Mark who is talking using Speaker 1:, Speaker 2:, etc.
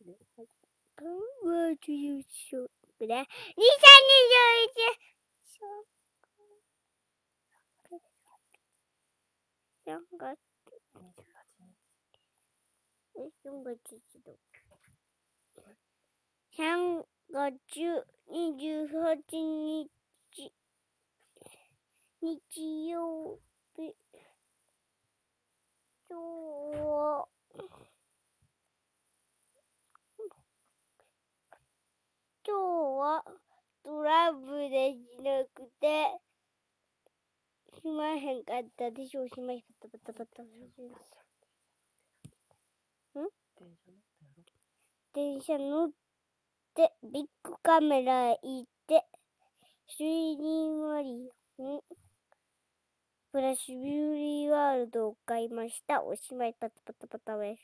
Speaker 1: 3月11日ね。2021! 3月、え、3月一度。3月28日、日曜日。今日は、今日はトラブルでしなくて、しまへんかったでしょ、しまへんかった、バタバタ。ん電車乗って、ビッグカメラ行って、シュリーマリオン、プラスビューリーワールドを買いました。おしまい、パタパタパタです。